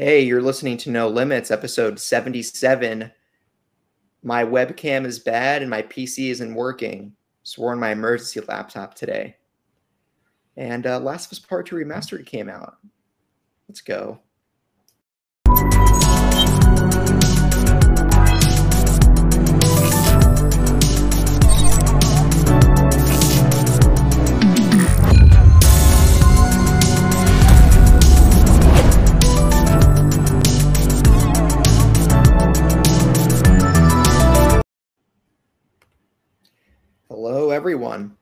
Hey, you're listening to No Limits, episode 77. My webcam is bad and my PC isn't working. Swore on my emergency laptop today. And uh, Last of Us Part 2 Remastered came out. Let's go. Everyone.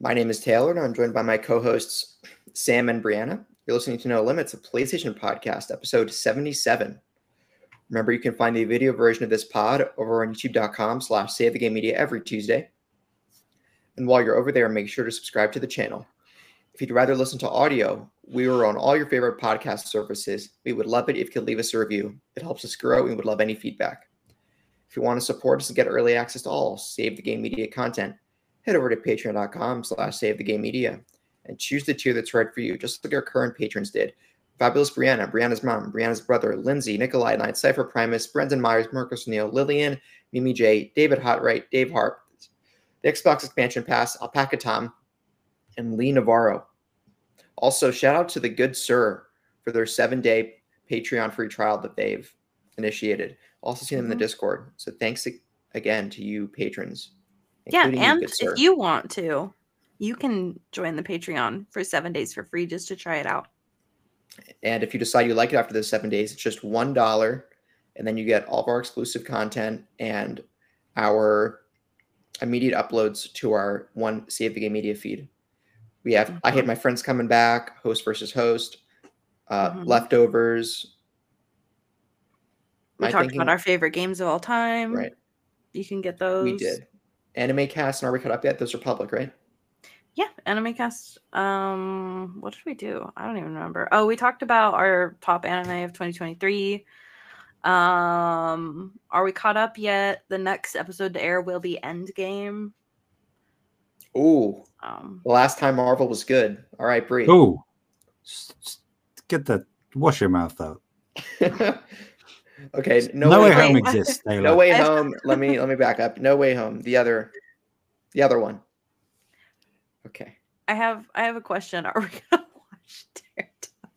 My name is Taylor, and I'm joined by my co hosts, Sam and Breanna. You're listening to No Limits, a PlayStation podcast, episode 77. Remember, you can find the video version of this pod over on youtube.com slash save the game media every Tuesday. And while you're over there, make sure to subscribe to the channel. If you'd rather listen to audio, we are on all your favorite podcast services. We would love it if you could leave us a review. It helps us grow, and we would love any feedback. If you want to support us and get early access to all Save the Game Media content, head over to patreon.com slash save the game media and choose the tier that's right for you, just like our current patrons did. Fabulist Breanna, Breanna's mom, Breanna's brother, Lindsay, Nikolai Knight, Cypher Primus, Brendan Myers, Marcus Neal, Lillian, Mimi J, David Hotright, Dave Harp, the Xbox Expansion Pass, Alpaca Tom, and Lee Navarro. Also, shout out to the Good Sir for their seven day Patreon free trial that they've initiated. Also, see them in the Mhm. Discord. So, thanks again to you patrons. Yeah, and if you want to, you can join the Patreon for seven days for free just to try it out. And if you decide you like it after those seven days, it's just one dollar, and then you get all of our exclusive content and our immediate uploads to our one Save the Game Media feed. We have I hate Mhm. my friends coming back, host versus host, uh, Mhm. leftovers. We talked thinking- about our favorite games of all time. right. You can get those. We did anime cast and are we caught up yet? Those are public, right? Yeah, anime cast. Um, what did we do? I don't even remember. Oh, we talked about our top anime of 2023. Um, are we caught up yet? The next episode to air will be Endgame. Ooh, Um, the last time Marvel was good. All right, Bree. Oh, s- s- get the wash your mouth out. okay, no, No, way, way home exists. Taylor. No way home. let me let me back up. No way home. The other, the other one. Okay, I have I have a question. Are we gonna watch Daredevil?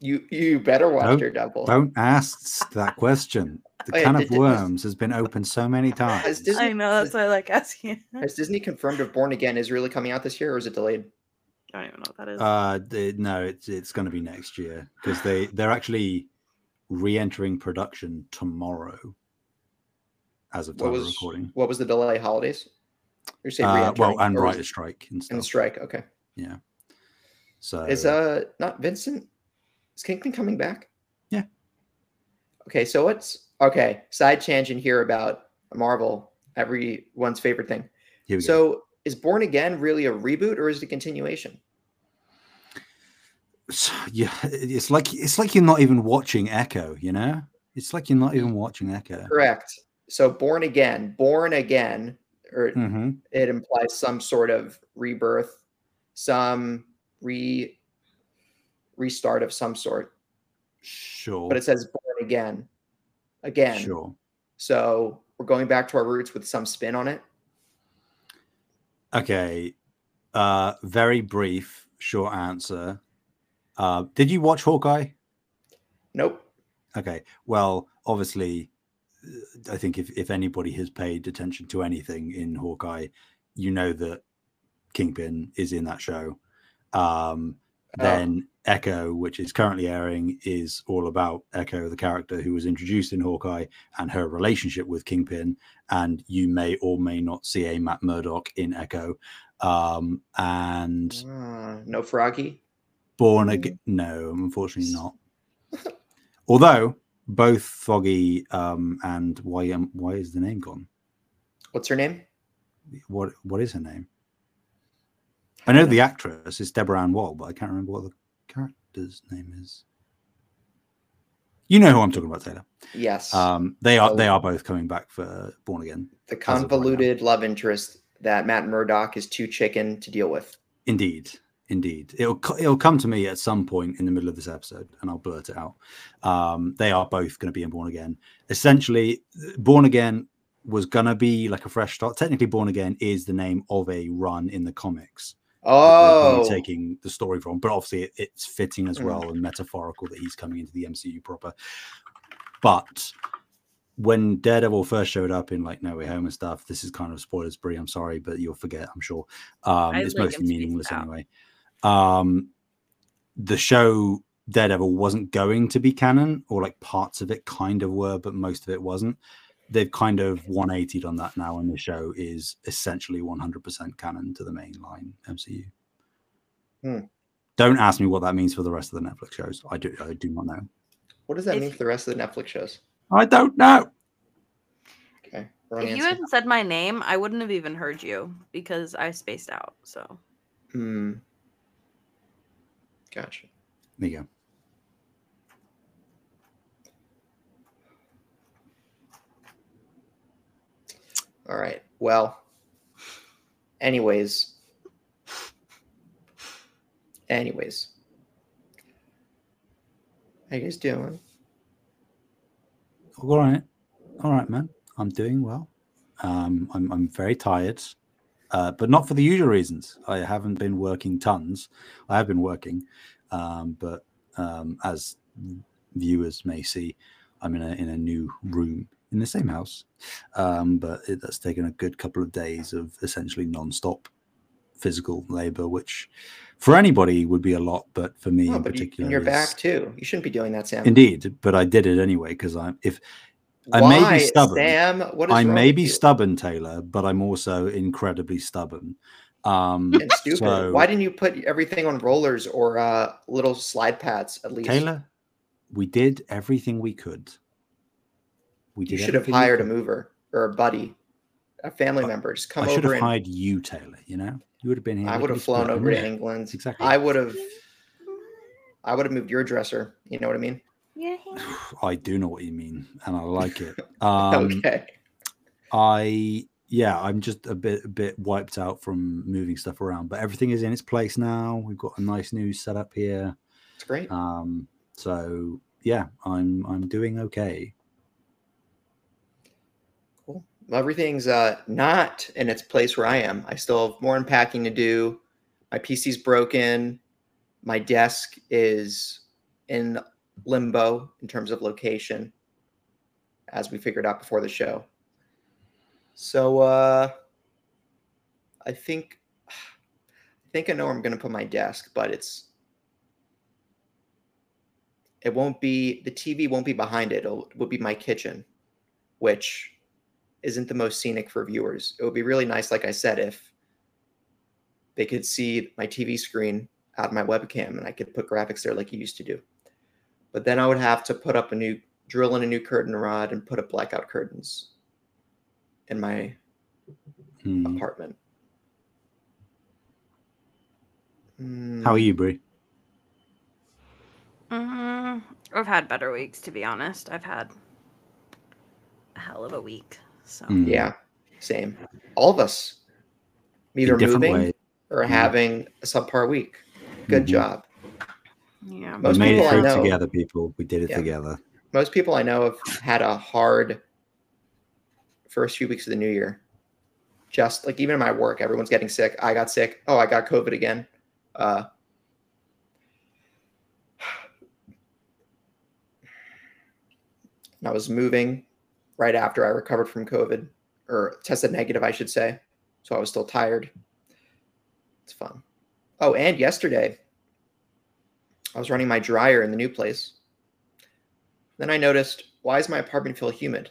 you you better watch Don't- Daredevil. Don't ask that question. The Oh, yeah, can did- of did- worms has been opened so many times. Disney, I know that's why I like asking. Has Disney confirmed if Born Again is really coming out this year, or is it delayed? I don't even know what that is. Uh, the- no, it's it's going to be next year because they they're actually re-entering production tomorrow, as of What time of was recording. what was the delay? Holidays. You're saying Uh, well, and writer strike and and strike. Okay. Yeah. So Is uh not Vincent? Is Kingpin coming back? Yeah. Okay, so what's okay? Side tangent here about Marvel, everyone's favorite thing. we go. So is Born Again really a reboot or is it a continuation? So, yeah, it's like it's like you're not even watching Echo. You know, it's like you're not even watching Echo. Correct. So Born Again, Born Again, or hmm it implies some sort of rebirth, some re restart of some sort. Sure. But it says Born Again, again. sure. So we're going back to our roots with some spin on it. Okay. Uh, very brief, short answer. Uh, did you watch Hawkeye? Nope. Okay. Well, obviously, uh, I think if, if anybody has paid attention to anything in Hawkeye, you know that Kingpin is in that show. Um, Oh. then Echo, which is currently airing, is all about Echo, the character who was introduced in Hawkeye, and her relationship with Kingpin. And you may or may not see a Matt Murdock in Echo. Um, and Ah, no Foggy. Born again, no, unfortunately not. Although both Foggy um, and why um, why is the name gone? What's her name? What what is her name? I know the actress is Deborah Ann Woll, but I can't remember what the character's name is. You know who I'm talking about, Taylor. Yes. Um, they are they Oh. are both coming back for Born Again. the of right convoluted love interest that Matt Murdock is too chicken to deal with. Indeed, indeed. It'll it'll come to me at some point in the middle of this episode, and I'll blurt it out. Um, they are both going to be in Born Again. Essentially, Born Again was going to be like a fresh start. Technically, Born Again is the name of a run in the comics. Oh, taking the story from, but obviously it, it's fitting as well and metaphorical that he's coming into the MCU proper. But when Daredevil first showed up in like No Way Home and stuff, this is kind of spoilers free. I'm sorry, but you'll forget. I'm sure. Um, I it's like mostly him spaced meaningless out. anyway. Um, the show Daredevil wasn't going to be canon, or like parts of it kind of were, but most of it wasn't. They've kind of 180'd on that now, and the show is essentially 100% canon to the mainline MCU. Hmm. Don't ask me what that means for the rest of the Netflix shows. I do. I do not know. what does that If- mean for the rest of the Netflix shows? I don't know. Okay, wrong If you hadn't said my name, I wouldn't have even heard you because I spaced out. So Hmm. Gotcha. There you go. All right. Well, anyways, anyways, how you guys doing? All right. All right, man. I'm doing well. Um, I'm, I'm very tired, uh, but not for the usual reasons. I haven't been working tons. I have been working, um, but um, as viewers may see, I'm in a in a new room in the same house. Um, but it, that's taken a good couple of days of essentially non-stop physical labor, which for anybody would be a lot, but for me Oh, in you, particular, and you're is- back too. You shouldn't be doing that, Sam. Indeed, but I did it anyway because I'm if I Why, may be stubborn. Sam? What is I may be you? stubborn, Taylor, but I'm also incredibly stubborn. Um, and stupid. So- Why didn't you put everything on rollers or uh, little slide pads at least? Taylor, we did everything we could. We you should have hired a mover or a buddy, a family I- member. Just come I should over have and hired you, Taylor. You know, you would have been here. I would have flown over to. England. Exactly. I would have. I would have moved your dresser. You know what I mean? Yeah. I do know what you mean, and I like it. Um, okay. I yeah, I'm just a bit a bit wiped out from moving stuff around, but everything is in its place now. We've got a nice new setup here. It's great. Um, so yeah, I'm I'm doing okay. Cool. Everything's uh, not in its place where I am. I still have more unpacking to do. My PC's broken. My desk is in limbo in terms of location, as we figured out before the show. So uh, I think I think I know where I'm going to put my desk, but it's it won't be the TV won't be behind it. It'll, it will be my kitchen, which isn't the most scenic for viewers. It would be really nice, like I said, if they could see my TV screen out of my webcam and I could put graphics there like you used to do. But then I would have to put up a new drill in a new curtain rod and put up blackout curtains in my Hmm. apartment. How are Mm, you, Brie? Mm, I've had better weeks, to be honest. I've had a hell of a week. So Mm. Yeah, same. All of us, either moving ways. or Yeah. having a subpar week. Good Mhm. job. Yeah. Most we made people it through know- together, people. We did it Yeah. together. Most people I know have had a hard first few weeks of the new year. Just like even in my work, everyone's getting sick. I got sick. Oh, I got COVID again. Uh, and I was moving right after I recovered from COVID or tested negative, I should say. So I was still tired. It's fun. Oh, and yesterday I was running my dryer in the new place. Then I noticed, why does my apartment feel humid?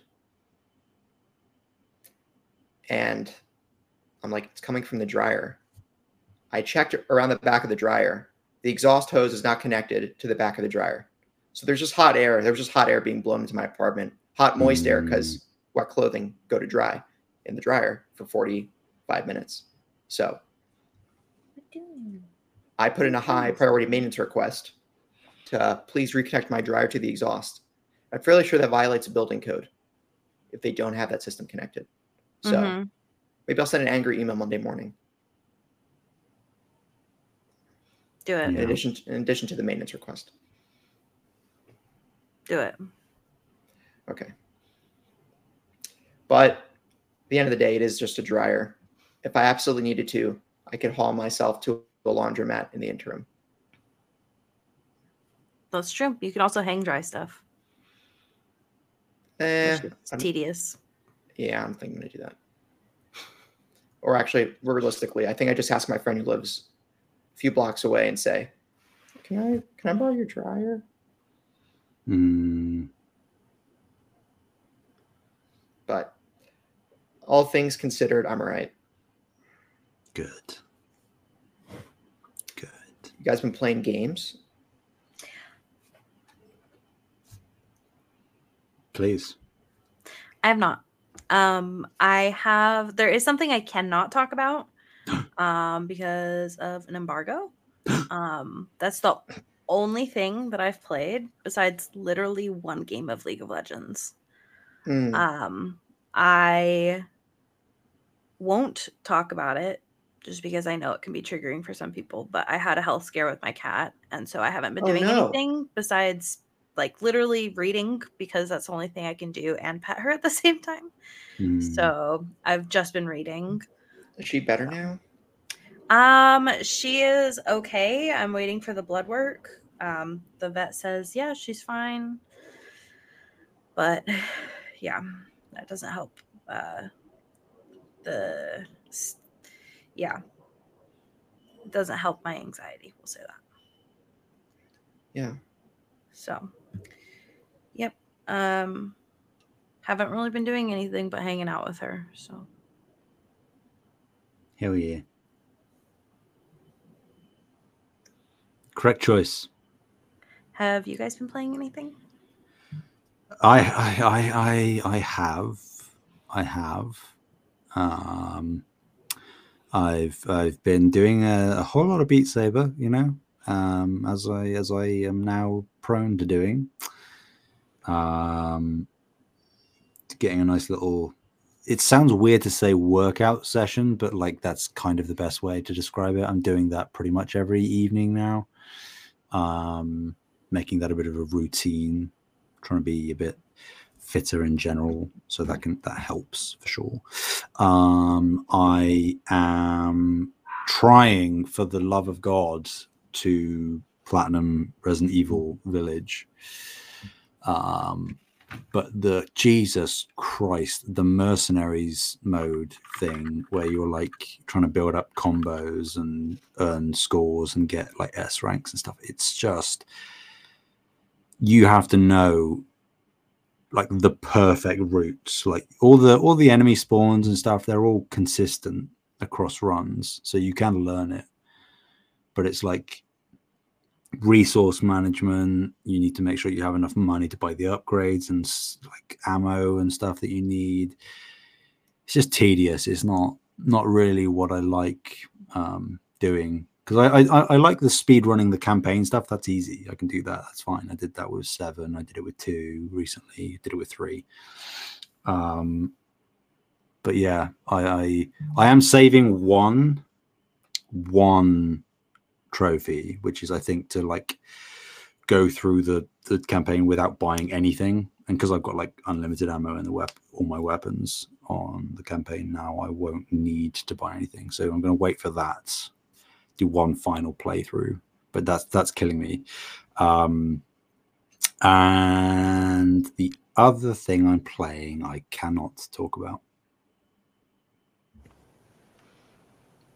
And I'm like, it's coming from the dryer. I checked around the back of the dryer. The exhaust hose is not connected to the back of the dryer. So there's just hot air. There was just hot air being blown into my apartment. Hot, moist air because mm. wet clothing go to dry in the dryer for 45 minutes. So I put in a high priority maintenance request to uh, please reconnect my dryer to the exhaust. I'm fairly sure that violates building code if they don't have that system connected. So Mhm. maybe I'll send an angry email Monday morning. Do it. in Yeah. addition in addition to the maintenance request. Do it. Okay. But at the end of the day, it is just a dryer. If I absolutely needed to, I could haul myself to a laundromat in the interim. That's true. You can also hang dry stuff. Eh, which is I'm- tedious. yeah, I'm thinking to do that. Or actually, realistically, I think I just ask my friend who lives a few blocks away and say, "Can I can I borrow your dryer?" Mm, But all things considered, I'm all right. good. Good. You guys been playing games? Please. I have not. Um, I have. There is something I cannot talk about, um, because of an embargo. Um, that's the only thing that I've played besides literally one game of League of Legends. Hmm, Um, I won't talk about it just because I know it can be triggering for some people. But I had a health scare with my cat, and so I haven't been Oh, doing no. anything besides like literally reading because that's the only thing I can do and pet her at the same time. Mm, So I've just been reading. is she better now? Um, she is okay. I'm waiting for the blood work. Um, the vet says, yeah, she's fine. But yeah, that doesn't help. Uh, the s- yeah, it doesn't help my anxiety. We'll say that. Yeah. So, yep. Um, haven't really been doing anything but hanging out with her. So Hell yeah. Correct choice. have you guys been playing anything? I I I I, I have I have um I've I've been doing a, a whole lot of Beat Saber, you know, um as I as I am now prone to doing. Um getting a nice little it sounds weird to say workout session, but like that's kind of the best way to describe it. I'm doing that pretty much every evening now. Um making that a bit of a routine trying to be a bit fitter in general so that can that helps for sure. Um i am trying for the love of god to platinum resident evil village. Um but the jesus christ the mercenaries mode thing where you're like trying to build up combos and earn scores and get like s ranks and stuff it's just you have to know like the perfect routes. Like all the all the enemy spawns and stuff they're all consistent across runs so you can learn it. But it's like resource management you need to make sure you have enough money to buy the upgrades and like ammo and stuff that you need. It's just tedious. It's not not really what i like um doing because I, I I- I like the speed running the campaign stuff. That's easy. I can do that. That's fine. I did that with seven. I did it with two recently. Did it with three. Um, but yeah, I I, I am saving one one trophy, which is I think to like go through the the campaign without buying anything. And because I've got like unlimited ammo in the wep all my weapons on the campaign now, I won't need to buy anything. So I'm going to wait for that do one final playthrough, but that's that's killing me. Um, and the other thing I'm playing, I cannot talk about.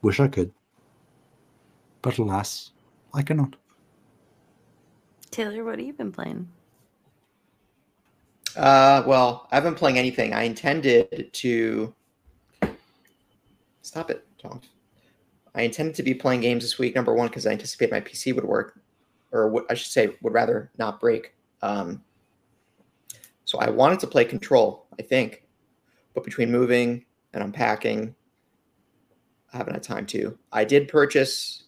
Wish I could, but alas, I cannot. Taylor, what have you been playing? Uh, well, I haven't been playing anything. I intended to stop it, Tom. I intended to be playing games this week. Number one, because I anticipate my PC would work, or I should say, would rather not break. Um, so I wanted to play Control. I think, but between moving and unpacking, I haven't had time to. I did purchase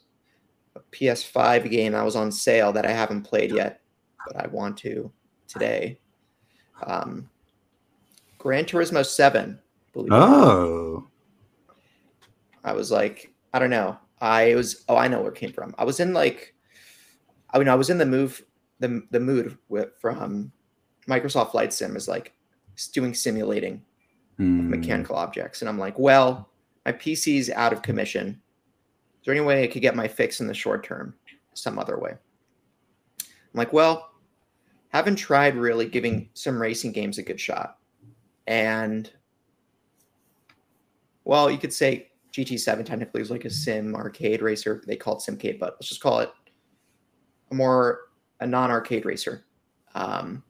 a PS5 game that was on sale that I haven't played yet, but I want to today. Um, Gran Turismo 7. Believe. Oh, I was like, I don't know. I was oh I know where it came from. I was in like I mean I was in the move the the mood with from Microsoft Flight Sim is like doing simulating Hmm. mechanical objects. And I'm like, well, my PC's out of commission. Is there any way I could get my fix in the short term some other way? I'm like, well, haven't tried really giving some racing games a good shot. And well, you could say GT7 technically is like a sim arcade racer. They call it Simcade, but let's just call it a more a non-arcade racer. Um,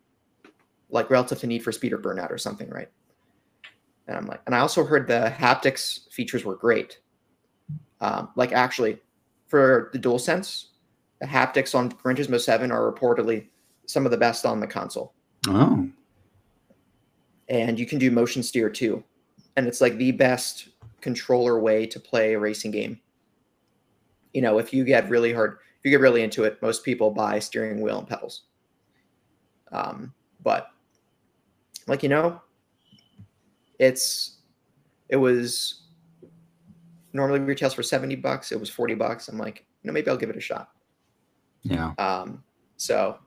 like relative to Need for Speed or Burnout or something, right? And I'm like, and I also heard the haptics features were great. Um, like actually, for the DualSense, the haptics on Gran Turismo 7 are reportedly some of the best on the console. Oh, And you can do motion steer too. And it's like the best controller way to play a racing game. You know, if you get really hard, if you get really into it, most people buy steering wheel and pedals. Um, but like you know, it's it was normally retails for 70 bucks it was 40 bucks i'm like you know maybe i'll give it a shot yeah. um so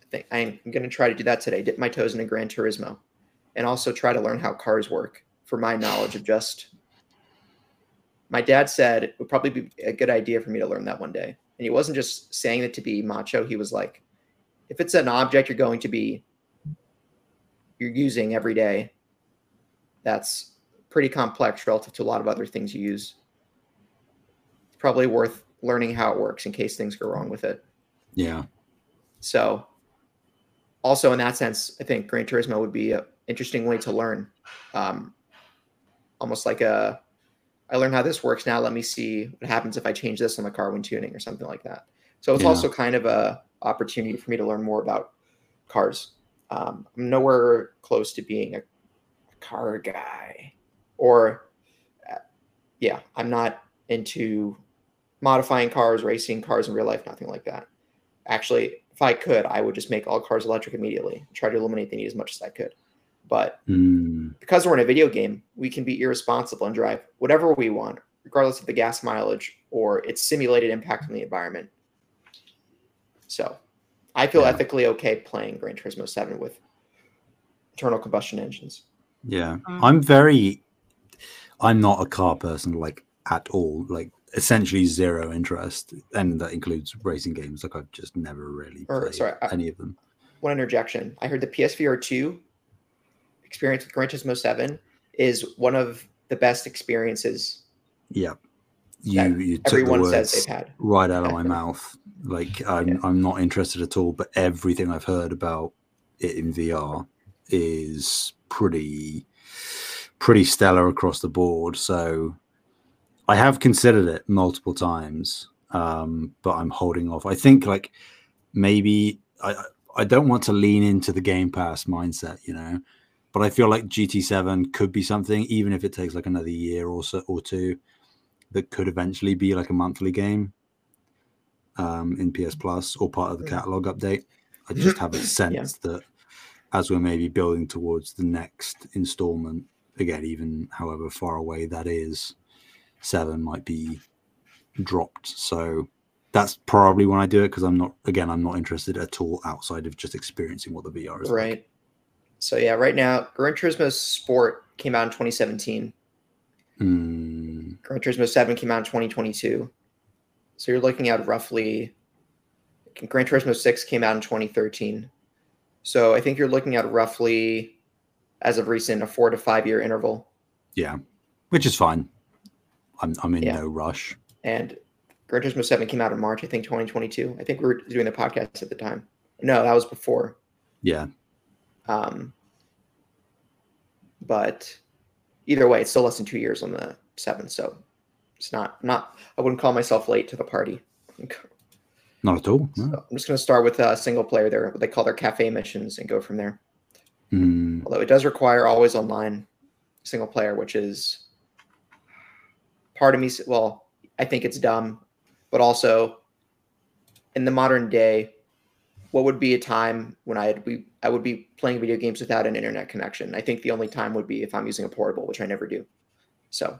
i think i'm going to try to do that today dip my toes into gran turismo and also try to learn how cars work for my knowledge of just my dad said it would probably be a good idea for me to learn that one day and he wasn't just saying it to be macho he was like if it's an object you're going to be you're using every day that's pretty complex relative to a lot of other things you use. It's probably worth learning how it works in case things go wrong with it. Yeah. So, also in that sense, I think Gran Turismo would be an interesting way to learn. Um, almost like a, I learned how this works now. Let me see what happens if I change this on the car when tuning or something like that. So it's Yeah. also kind of a opportunity for me to learn more about cars. Um, I'm nowhere close to being a car guy, or uh, yeah, I'm not into modifying cars, racing cars in real life, nothing like that. Actually, if I could, I would just make all cars electric immediately, try to eliminate the need as much as I could. But Mm. because we're in a video game, we can be irresponsible and drive whatever we want, regardless of the gas mileage or its simulated impact on the environment. So I feel Yeah. ethically okay playing Gran Turismo 7 with internal combustion engines. Yeah. Mm. I'm very I'm not a car person like at all. Like essentially zero interest. And that includes racing games. Like I've just never really Or, played sorry, I- any of them. One interjection. I heard the PSVR 2 experience with Gran Turismo 7 is one of the best experiences Yeah. You you took the everyone says words they've had. right out of my mouth. Like I'm Yeah. I'm not interested at all, but everything I've heard about it in VR is pretty pretty stellar across the board. So I have considered it multiple times, um, but I'm holding off. I think like maybe I- I don't want to lean into the Game Pass mindset, you know, but I feel like GT7 could be something, even if it takes like another year or so or two, that could eventually be like a monthly game um, in PS Plus or part of the Mm. catalog update. I just have a sense that as we're maybe building towards the next installment, again, even however far away that is, seven might be dropped. So that's probably when I do it because I'm not, again, I'm not interested at all outside of just experiencing what the VR is like. So yeah, right now, Gran Turismo Sport came out in 2017. Mm, Gran Turismo 7 came out in 2022. So you're looking at roughly Gran Turismo 6 came out in 2013. So I think you're looking at roughly as of recent a 4 to 5 year interval yeah, which is fine. I'm, I'm in Yeah. no rush. and Gran Turismo 7 came out in March I think 2022. I think we were doing the podcast at the time. No, that was before. Yeah. Um but either way, it's still less than 2 years on the 7, so it's not not I wouldn't call myself late to the party. Not at all. So I'm just going to start with a single player there, what they call their cafe missions, and go from there. Mm, Although it does require always online single player, which is part of me. Well, I think it's dumb, but also in the modern day, what would be a time when I'd be I would be playing video games without an internet connection? I think the only time would be if I'm using a portable, which I never do. So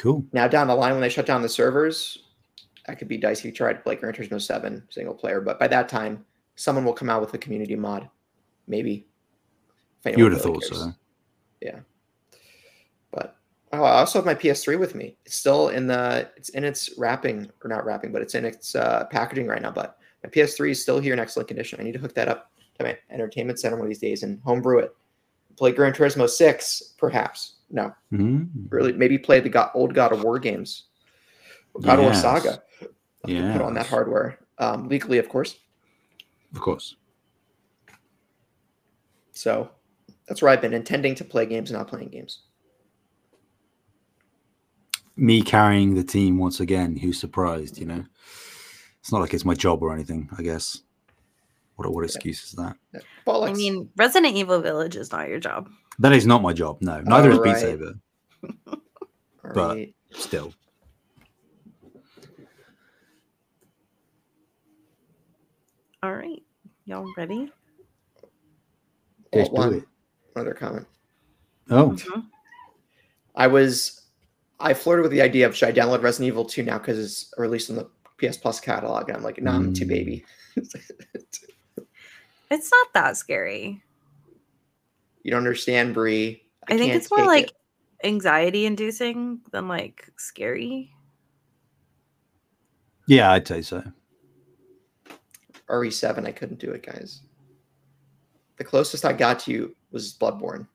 Cool. Now down the line when they shut down the servers, that could be dicey. try to play Gran Turismo Seven single player, but by that time, someone will come out with a community mod, maybe. You would have really thought cares. so. But oh, I also have my PS3 with me. It's still in the it's in its wrapping or not wrapping, but it's in its uh, packaging right now. But my PS3 is still here in excellent condition. I need to hook that up to my entertainment center one of these days and homebrew it. Play Gran Turismo Six, perhaps. No, Mm. really, maybe play the God, old God of War games, God of War Saga. Can Put on that hardware um, legally, of course. Of course. So that's where I've been intending to play games, not playing games. Me carrying the team once again. Who's surprised? You know, it's not like it's my job or anything. I guess. What what excuse is that? Yeah. I mean, Resident Evil Village is not your job. That is not my job. No, neither is Beat Saber. But- right. Still, All right. Y'all ready? Well, let's do one, it. one other comment. Oh, Mhm. I was I flirted with the idea of should I download Resident Evil 2 now because it's released in the PS Plus catalog, and I'm like, nah, I'm too Mm. baby. It's not that scary. you don't understand, Brie. I, think it's more like it. anxiety inducing than like scary. yeah, I'd say so. RE7. I couldn't do it, guys. The closest I got to you was Bloodborne.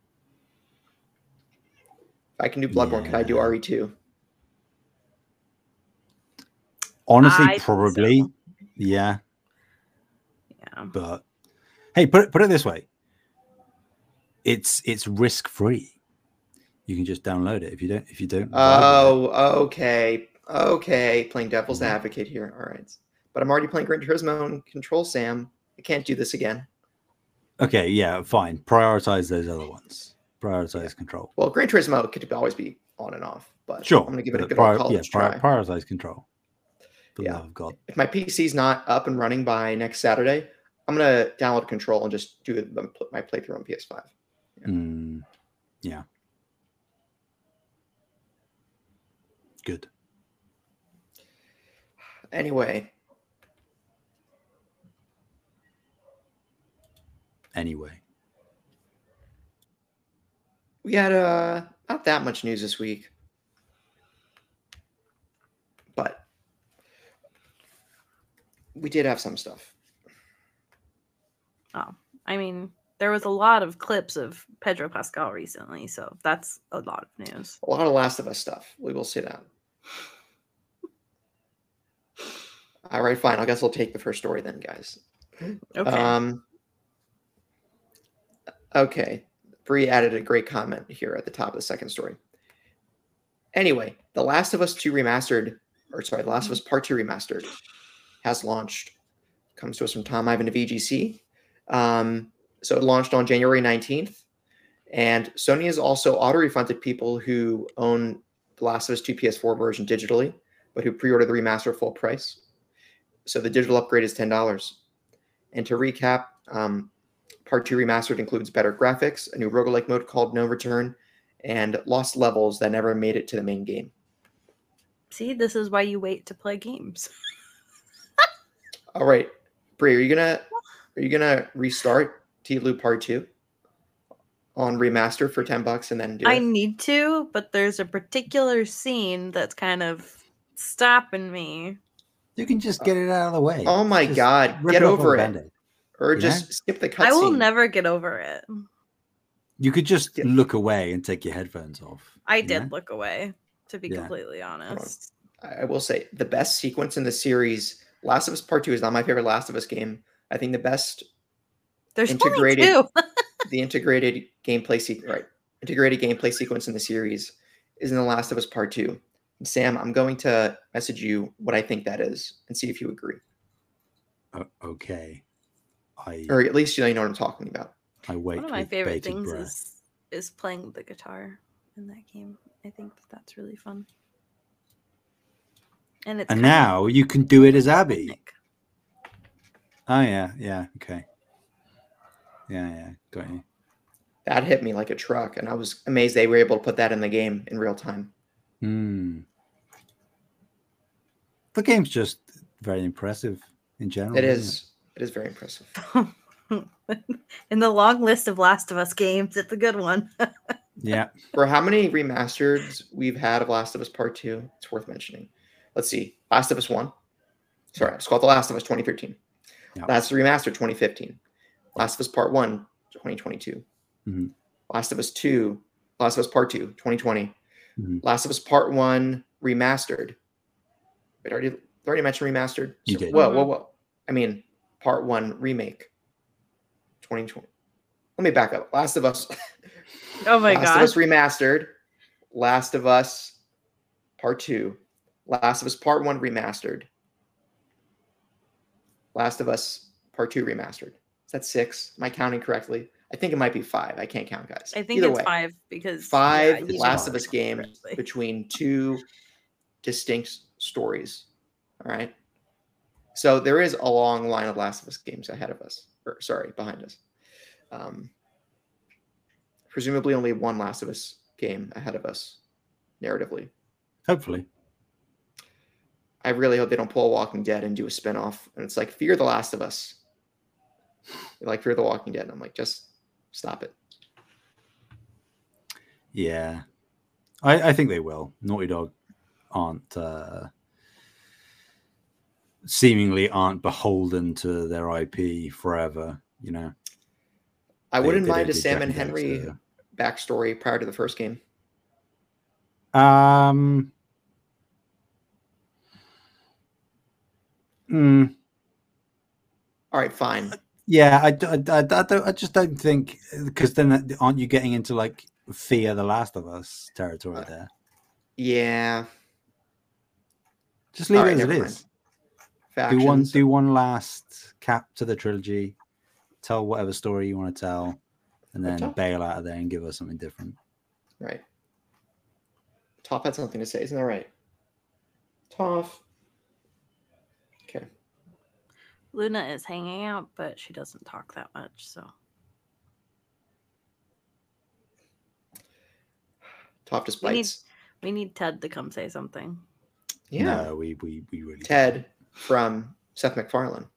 If I can do Bloodborne, can I do RE2? Honestly, I think so. probably, yeah. Yeah. But hey, put it put it this way: it's it's risk free. You can just download it if you don't if you don't. vibe with it. Oh, okay. Okay. Playing devil's Mhm. advocate here. All right. But I'm already playing Gran Turismo and Control Sam. I can't do this again. Okay, yeah, fine. Prioritize those other ones. Prioritize control. Well, Gran Turismo could always be on and off, but Sure. I'm going to give it a good prior- college yeah, try. prioritize control. Yeah. love of God. if my PC's not up and running by next Saturday, I'm going to download Control and just do my playthrough on PS5. Yeah. Mm, yeah. Good. Anyway, Anyway, we had uh, not that much news this week, but we did have some stuff. Oh, I mean, there was a lot of clips of Pedro Pascal recently, so that's a lot of news. A lot of Last of Us stuff. We will see that. All right, fine. I guess I'll take the first story then, guys. Okay. Um, okay. Bree added a great comment here at the top of the second story. Anyway, The Last of Us 2 Remastered, or sorry, The Last of Us Part 2 Remastered has launched. Comes to us from Tom Ivan of VGC. Um, so it launched on January 19th. And Sony has also auto refunded people who own The Last of Us 2 PS4 version digitally, but who pre ordered the remaster full price. So the digital upgrade is $10. And to recap, um, Part 2 Remastered includes better graphics, a new roguelike mode called No Return, and lost levels that never made it to the main game. See, this is why you wait to play games. All right, Brie, are you gonna are you gonna restart TLOU Part 2 on remaster for 10 bucks and then do I it? need to, but there's a particular scene that's kind of stopping me. you can just uh, get it out of the way. Oh my Just god, get off on over it. Band-Aid. Or Yeah. just skip the cutscene. I will never get over it. You could just Yeah. look away and take your headphones off. I did know? look away, to be Yeah. completely honest. I I will say the best sequence in the series, Last of Us Part 2 is not my favorite Last of Us game. I think the best There's integrated- integrated. two. the integrated gameplay sequence, right? Integrated gameplay sequence in the series is in The Last of Us Part Two. And Sam, I'm going to message you what I think that is and see if you agree, O- okay. I or at least you know you know what I'm talking about. I wait. One of my with favorite bated things breath. is is playing the guitar in that game. I think that that's really fun. And it's And kind of now you can do it as Abby. iconic. Oh yeah, yeah, okay. Yeah, yeah, got you. That hit me like a truck, and I was amazed they were able to put that in the game in real time. Hmm. The game's just very impressive in general. It isn't is. It is very impressive. In the long list of Last of Us games, it's a good one. Yeah. For how many remasters we've had of Last of Us Part 2, it's worth mentioning. Let's see. Last of Us 1. Sorry, it's called The Last of Us 2013. Yeah. Last of Us Remastered 2015. Last of Us Part 1, 2022. Mhm. Last of Us 2, Last of Us Part 2, 2020. Mhm. Last of Us Part 1 Remastered. Wait, already, already mentioned remastered? You did. Whoa, whoa, whoa. I mean, Part 1 Remake. 2020. Let me back up. Last of Us. oh my Last god. Last of Us Remastered, Last of Us Part 2, Last of Us Part 1 Remastered, Last of Us Part 2 Remastered. Is that six? Am I counting correctly? I think it might be five. I can't count, guys. I think Either it's way, five because Five yeah, Last of Us count games between two distinct stories. All right. So there is a long line of Last of Us games ahead of us, or sorry, behind us. Um, presumably only one Last of Us game ahead of us, narratively. Hopefully. I really hope they don't pull Walking Dead and do a spinoff. And it's like Fear the Last of Us. Like Fear the Walking Dead. And I'm like, just stop it. Yeah. I, I think they will. Naughty Dog aren't uh seemingly aren't beholden to their IP forever, you know. I They- wouldn't they mind a Sam and. Henry backstory prior to the first game. Um. mm, All right, fine. yeah, I don't. I just don't think because then aren't you getting into like fear the Last of Us territory Uh, there? Yeah. Just leave all it right, as it never is. Mind. Do one. Do one last cap to the trilogy. Tell whatever story you want to tell, and then Okay. bail out of there and give us something different. Right. Toph had something to say, isn't that right? Toph. Okay. Luna is hanging out, but she doesn't talk that much. So Toph just We need- we need Ted to come say something. Yeah. No, we we we really don't. Ted from Seth MacFarlane.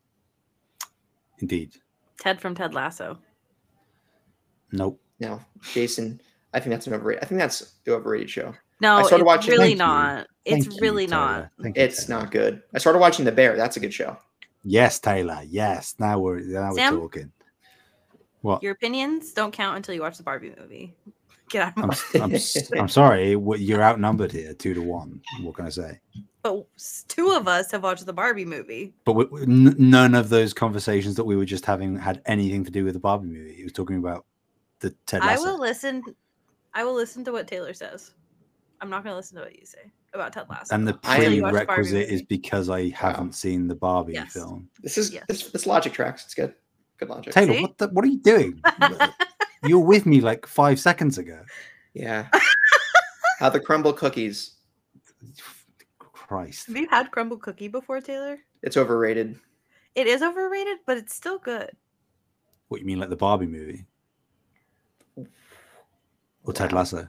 Indeed. Ted from Ted Lasso. Nope. No, Jason. I think that's an overrated. I think that's the overrated show. No, I started it's watching- really Thank you. not. It's Thank you, really Taylor. not. Thank you, It's Taylor. not good. I started watching The Bear. That's a good show. Yes, Taylor. Yes. Now we're now Sam? we're talking. What? Your opinions don't count until you watch the Barbie movie. Get out of I'm, my s- I'm, s- I'm sorry. You're outnumbered here, two to one. What can I say? But two of us have watched the Barbie movie. But w- w- n- none of those conversations that we were just having had anything to do with the Barbie movie. He was talking about the Ted I will listen. I will listen to what Taylor says. I'm not going to listen to what you say about Ted Lasso. and the I am- until you watch the Barbie prerequisite is because I haven't oh. seen the Barbie Yes. film. This is Yes. this, this logic tracks. It's good. Good logic. Taylor, what the, what are you doing? you were with me like five seconds ago. Yeah. How the Crumbl cookies. Christ. Have you had Crumbl cookie before, Taylor? It's overrated. It is overrated, but it's still good. What you mean, like the Barbie movie? Or Ted Wow. Lasso?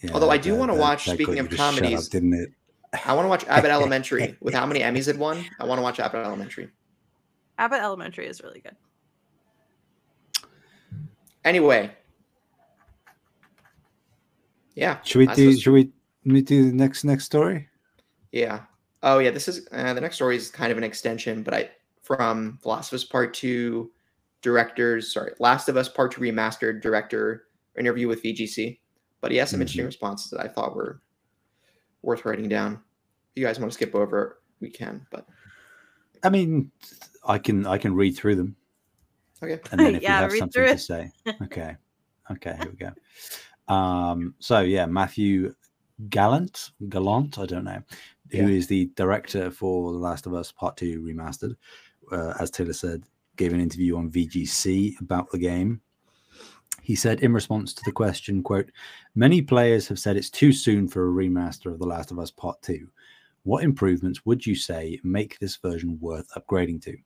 Yeah, Although I do that- wanna that- watch, that speaking of to shut up, comedies- didn't it? I want to watch Abbott Elementary with how many Emmys it won. I want to watch Abbott Elementary. Abbott Elementary is really good. Anyway. Yeah. Should we Last do? of Should we? Let me do the next next story. Yeah. Oh yeah. This is uh, the next story is kind of an extension, but I from The Last of Us Part Two directors. Sorry, Last of Us Part Two remastered director interview with VGC. But he has some interesting Mhm. responses that I thought were worth writing down. If you guys want to skip over, we can. But I mean, I can I can read through them, okay. and then if Yeah, you have read something through to it. say, okay, okay, here we go. Um, so yeah, Matthew Gallant, Gallant, I don't know, who is Yeah. the director for The Last of Us Part Two remastered, uh, as Taylor said, gave an interview on VGC about the game. He said in response to the question, quote, many players have said it's too soon for a remaster of The Last of Us Part 2. What improvements would you say make this version worth upgrading to?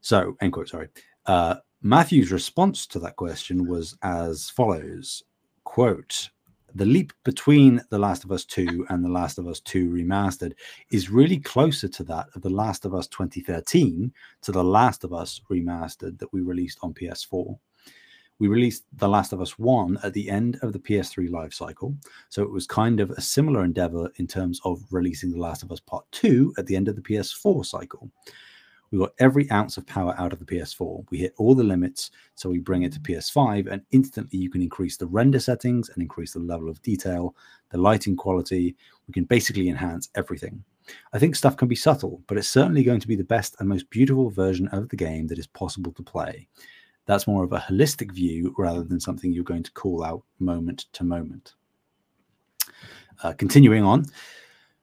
So, end quote, sorry. Uh, Matthew's response to that question was as follows quote the leap between The Last of Us 2 and The Last of Us 2 Remastered is really closer to that of The Last of Us 2013 to The Last of Us Remastered that we released on PS4. We released The Last of Us 1 at the end of the PS3 life cycle, so it was kind of a similar endeavor in terms of releasing The Last of Us Part 2 at the end of the PS4 cycle. We got every ounce of power out of the PS4. We hit all the limits, so we bring it to PS5, and instantly you can increase the render settings and increase the level of detail, the lighting quality. We can basically enhance everything. I think stuff can be subtle, but it's certainly going to be the best and most beautiful version of the game that is possible to play. That's more of a holistic view rather than something you're going to call out moment to moment. Uh, continuing on,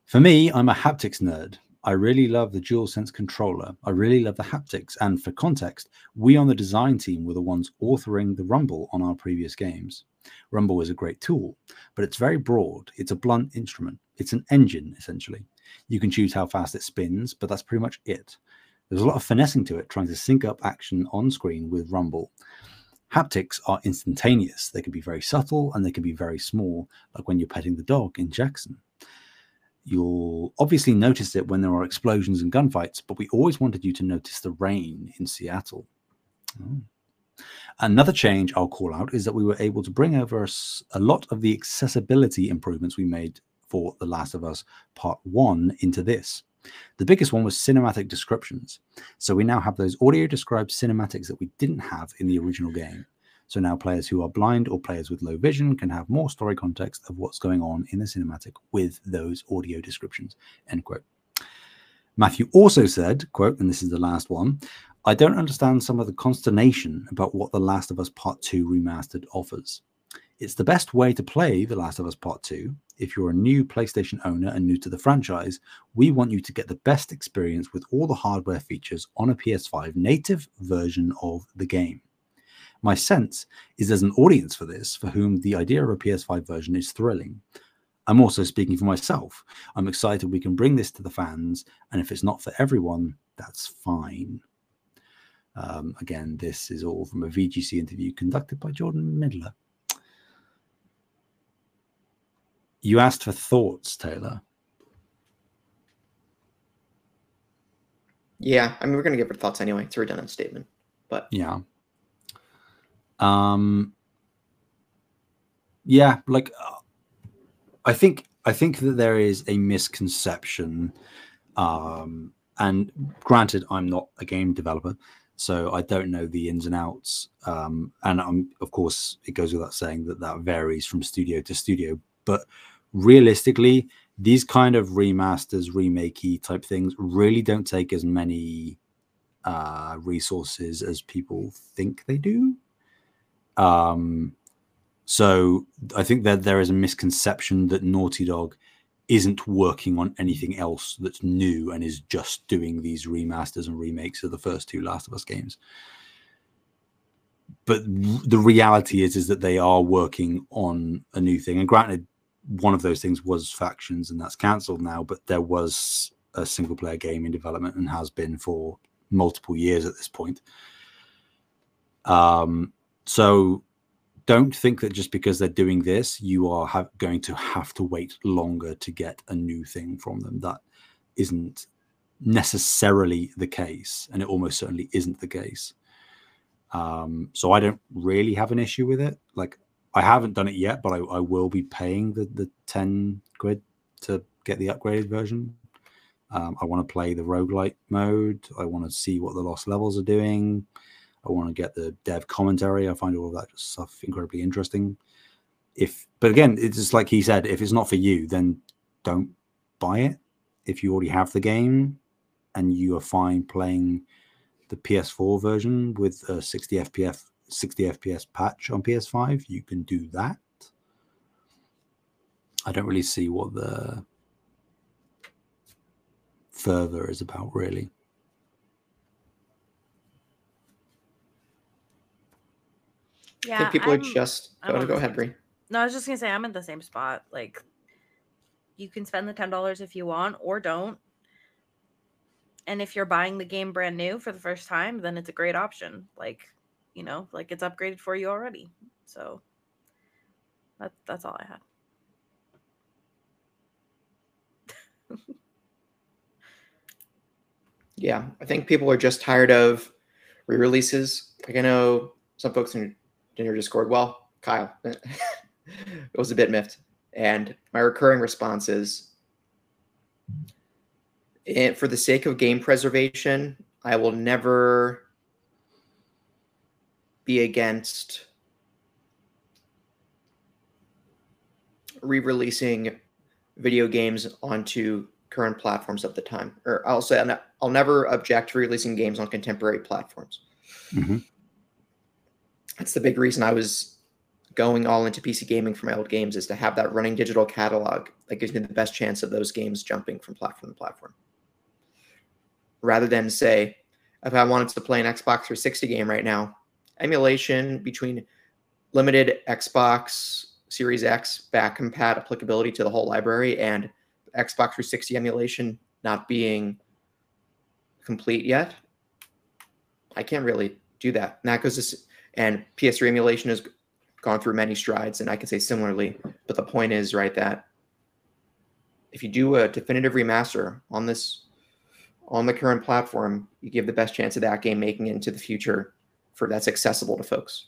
for me, I'm a haptics nerd. I really love the DualSense controller. I really love the haptics. And for context, we on the design team were the ones authoring the Rumble on our previous games. Rumble is a great tool, but it's very broad. It's a blunt instrument. It's an engine, essentially. You can choose how fast it spins, but that's pretty much it. There's a lot of finessing to it, trying to sync up action on screen with Rumble. Haptics are instantaneous. They can be very subtle and they can be very small, like when you're petting the dog in Jackson. You'll obviously notice it when there are explosions and gunfights, but we always wanted you to notice the rain in Seattle. Oh. Another change I'll call out is that we were able to bring over a lot of the accessibility improvements we made for The Last of Us Part 1 into this. The biggest one was cinematic descriptions. So we now have those audio described cinematics that we didn't have in the original game. So now players who are blind or players with low vision can have more story context of what's going on in the cinematic with those audio descriptions. End quote. Matthew also said, quote, and this is the last one, I don't understand some of the consternation about what The Last of Us Part 2 Remastered offers. It's the best way to play The Last of Us Part 2. If you're a new PlayStation owner and new to the franchise, we want you to get the best experience with all the hardware features on a PS5 native version of the game. My sense is there's an audience for this for whom the idea of a PS5 version is thrilling. I'm also speaking for myself. I'm excited we can bring this to the fans, and if it's not for everyone, that's fine. Um, again, this is all from a VGC interview conducted by Jordan Middler. You asked for thoughts, Taylor. Yeah, I mean, we're going to give our thoughts anyway. It's a redundant statement, but yeah. Um, yeah, like uh, I think I think that there is a misconception. Um, and granted, I'm not a game developer, so I don't know the ins and outs. Um, and I'm, of course, it goes without saying that that varies from studio to studio. But realistically, these kind of remasters, remakey type things really don't take as many uh, resources as people think they do. Um, so I think that there is a misconception that Naughty Dog isn't working on anything else that's new and is just doing these remasters and remakes of the first two Last of Us games. But the reality is, is that they are working on a new thing. And granted, one of those things was factions, and that's cancelled now. But there was a single player game in development and has been for multiple years at this point. Um, so don't think that just because they're doing this, you are have, going to have to wait longer to get a new thing from them. That isn't necessarily the case, and it almost certainly isn't the case. Um, so I don't really have an issue with it. Like I haven't done it yet, but I, I will be paying the the ten quid to get the upgraded version. Um, I want to play the roguelite mode. I want to see what the lost levels are doing. I want to get the dev commentary. I find all of that stuff incredibly interesting. If, but again, it's just like he said, if it's not for you, then don't buy it. If you already have the game and you are fine playing the PS4 version with a 60 FPS 60 FPS patch on PS5, you can do that. I don't really see what the further is about, really. Yeah, I think people I'm, are just I'm go, on go ahead, same- Bree. No, I was just gonna say I'm in the same spot. Like, you can spend the ten dollars if you want, or don't. And if you're buying the game brand new for the first time, then it's a great option. Like, you know, like it's upgraded for you already. So that that's all I had. Yeah, I think people are just tired of re-releases. Like I know some folks in, in your Discord. Well, Kyle, it was a bit miffed, and my recurring response is, eh, for the sake of game preservation, I will never be against re-releasing video games onto current platforms at the time. Or I'll say I'll never object to releasing games on contemporary platforms. Mm-hmm. That's the big reason I was going all into PC gaming for my old games is to have that running digital catalog that gives me the best chance of those games jumping from platform to platform. Rather than say, if I wanted to play an Xbox 360 game right now, emulation between limited Xbox Series X back compat applicability to the whole library and Xbox 360 emulation not being complete yet, I can't really do that. And that goes to, and PS3 emulation has gone through many strides, and I can say similarly. But the point is, right, that if you do a definitive remaster on this on the current platform, you give the best chance of that game making it into the future for that's accessible to folks,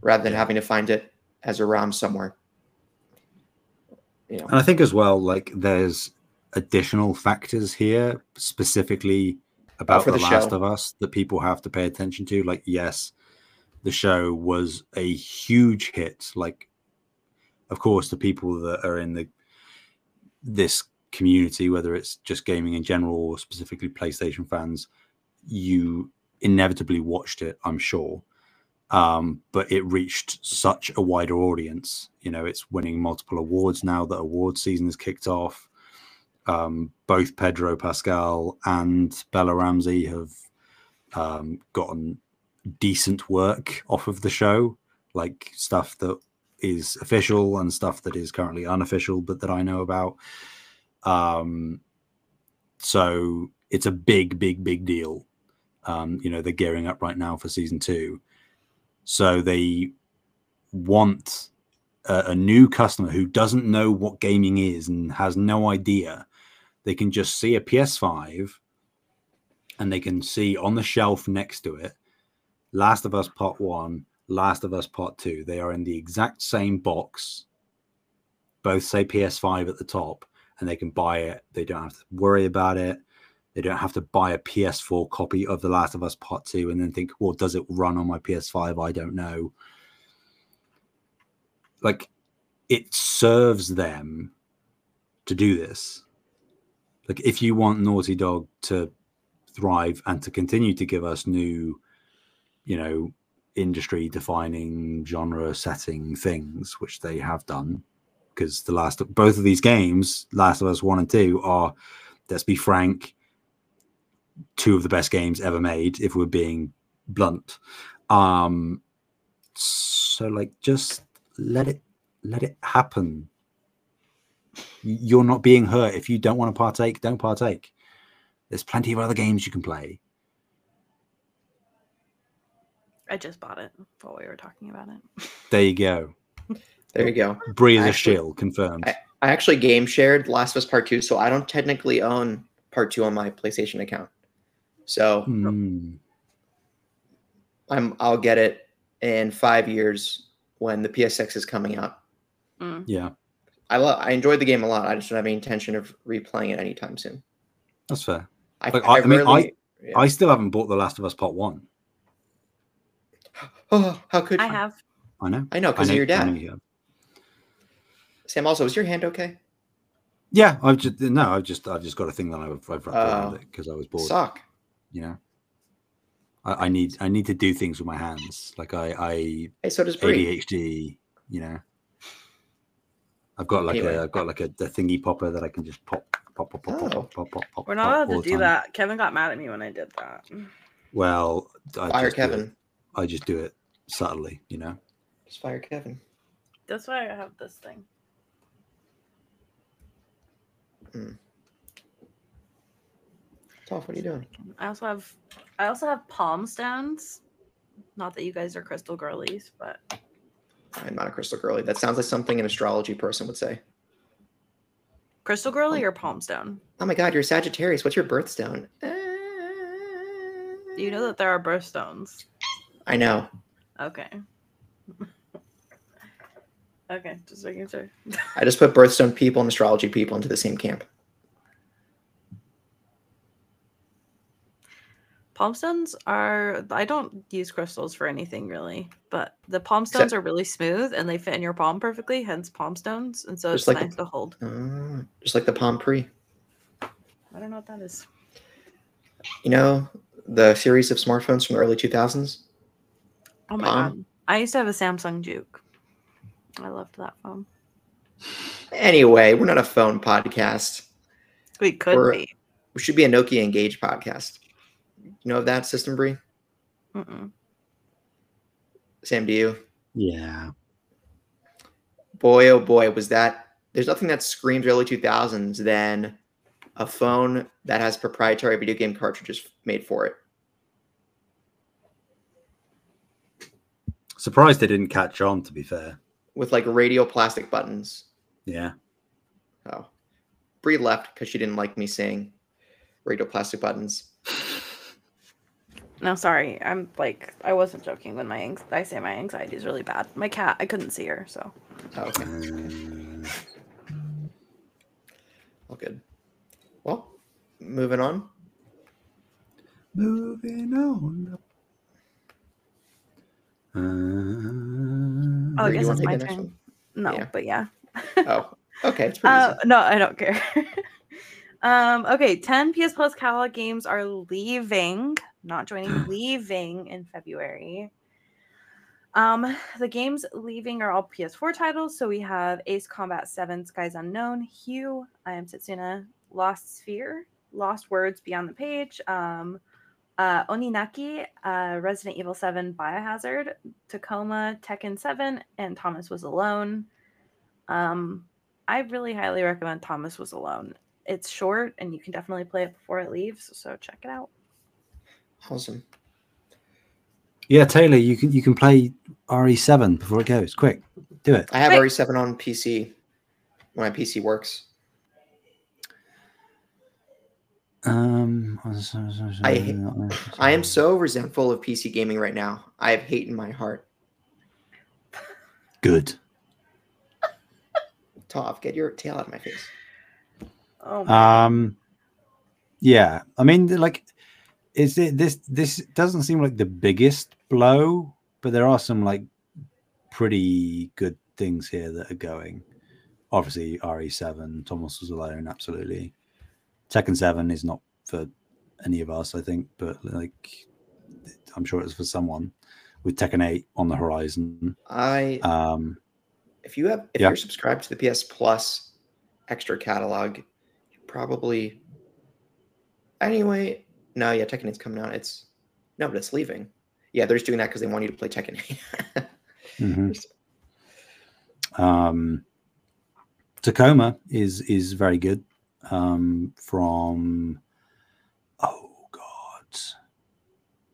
rather than having to find it as a ROM somewhere. You know. And I think as well, like there's additional factors here, specifically about oh, The, the Last of Us, that people have to pay attention to. Like, yes, the show was a huge hit. Like, of course, the people that are in the this community, whether it's just gaming in general or specifically PlayStation fans, you inevitably watched it, I'm sure. Um, but it reached such a wider audience. You know, it's winning multiple awards now that award season has kicked off. Um, both Pedro Pascal and Bella Ramsey have um, gotten decent work off of the show, like stuff that is official and stuff that is currently unofficial, but that I know about. Um, so it's a big, big, big deal. Um, you know, they're gearing up right now for season two. So they want a, a new customer who doesn't know what gaming is and has no idea. They can just see a PS5 and they can see on the shelf next to it Last of Us Part 1, Last of Us Part 2. They are in the exact same box. Both say PS5 at the top, and they can buy it. They don't have to worry about it. They don't have to buy a PS4 copy of The Last of Us Part 2 and then think, well, does it run on my PS5? I don't know. Like, it serves them to do this. Like, if you want Naughty Dog to thrive and to continue to give us new you know, industry defining genre setting things, which they have done. Because the last both of these games, Last of Us One and Two, are let's be frank, two of the best games ever made, if we're being blunt. Um so like just let it let it happen. You're not being hurt. If you don't want to partake, don't partake. There's plenty of other games you can play. I just bought it while we were talking about it. There you go. There you go. Breathe a shield confirmed. I, I, actually game shared Last of Us Part Two, so I don't technically own Part Two on my PlayStation account. So mm. I'm I'll get it in five years when the PSX is coming out. Mm. Yeah. I love I enjoyed the game a lot. I just don't have any intention of replaying it anytime soon. That's fair. I, like, I, I, mean, I, yeah. I still haven't bought The Last of Us Part One. Oh, how could I you? have? I know. I know because of your dad. You Sam, also, is your hand okay? Yeah, I've just no, I've just I've just got a thing that I've, I've wrapped around oh. it because I was bored. Suck. You know, I, I, need I need to do things with my hands. Like I I hey, so does ADHD. You know, I've got like anyway. a I've got like a, a thingy popper that I can just pop pop pop pop oh. pop pop pop pop. We're not allowed to do that. Kevin got mad at me when I did that. Well, I fire Kevin. I just do it subtly, you know. Just fire Kevin. That's why I have this thing. Mm. Tough. What are you doing? I also have, I also have palm stones, Not that you guys are crystal girlies, but I'm not a crystal girly. That sounds like something an astrology person would say. crystal girly or palm stone. Oh my god, you're Sagittarius. What's your birthstone? Uh, you know that there are birthstones? I know. Okay. okay, just making sure. I just put birthstone people and astrology people into the same camp. Palm stones are I don't use crystals for anything really, but the palm stones Except- are really smooth and they fit in your palm perfectly, hence palm stones. And so it's like nice to hold. Uh, just like the Palm Pre. I don't know what that is. You know, the series of smartphones from the early 2000s? Oh my Palm? god. I used to have a Samsung Juke. I loved that phone. Anyway, we're not a phone podcast. We could Or- be. We should be a Nokia N-Gage podcast. You know of that system, Bree? Mm-mm. Sam, do you? Yeah. Boy, oh boy, was that. There's nothing that screams early 2000s than a phone that has proprietary video game cartridges made for it. Surprised they didn't catch on, to be fair. with like radial plastic buttons. Yeah. Oh, Bree left because she didn't like me saying radial plastic buttons. No, sorry. I'm like I wasn't joking when my anx- I say my anxiety is really bad. My cat, I couldn't see her, so Oh, okay, all good. Well, moving on. moving on. Uh, Oh, I guess it's my turn. one? no, Yeah. but yeah. Oh, okay, it's pretty Uh, easy. no, I don't care. um, okay, 10 PS Plus catalog games are leaving, not joining, leaving in February. Um, the games leaving are all PS4 titles. So we have Ace Combat 7, Skies Unknown, Hue, I Am Setsuna, Lost Sphear, Lost Words Beyond the Page, um, uh, Oninaki, uh, Resident Evil 7, Biohazard, Tacoma, Tekken 7, and Thomas Was Alone. Um, I really highly recommend Thomas Was Alone. It's short and you can definitely play it before it leaves, so check it out. Awesome. yeah, Taylor, you can you can play RE7 before it goes. Quick, do it. I have Wait. RE7 on PC when my PC works. Um, I- I am so resentful of PC gaming right now. I have hate in my heart. good. Toph, get your tail out of my face. Oh Um, yeah, I mean, like, is it this? This doesn't seem like the biggest blow, but there are some like pretty good things here that are going. Obviously, RE7, Thomas was alone, absolutely. Tekken 7 is not for any of us, I think, but like, I'm sure it's for someone with Tekken 8 on the horizon. I Um, if you have if Yeah. you're subscribed to the PS Plus extra catalog, you probably anyway. No, yeah, Tekken 8's coming out. It's no, but it's leaving. Yeah, they're just doing that because they want you to play Tekken 8. mhm. Um, Tacoma is is very good. Um, from oh god,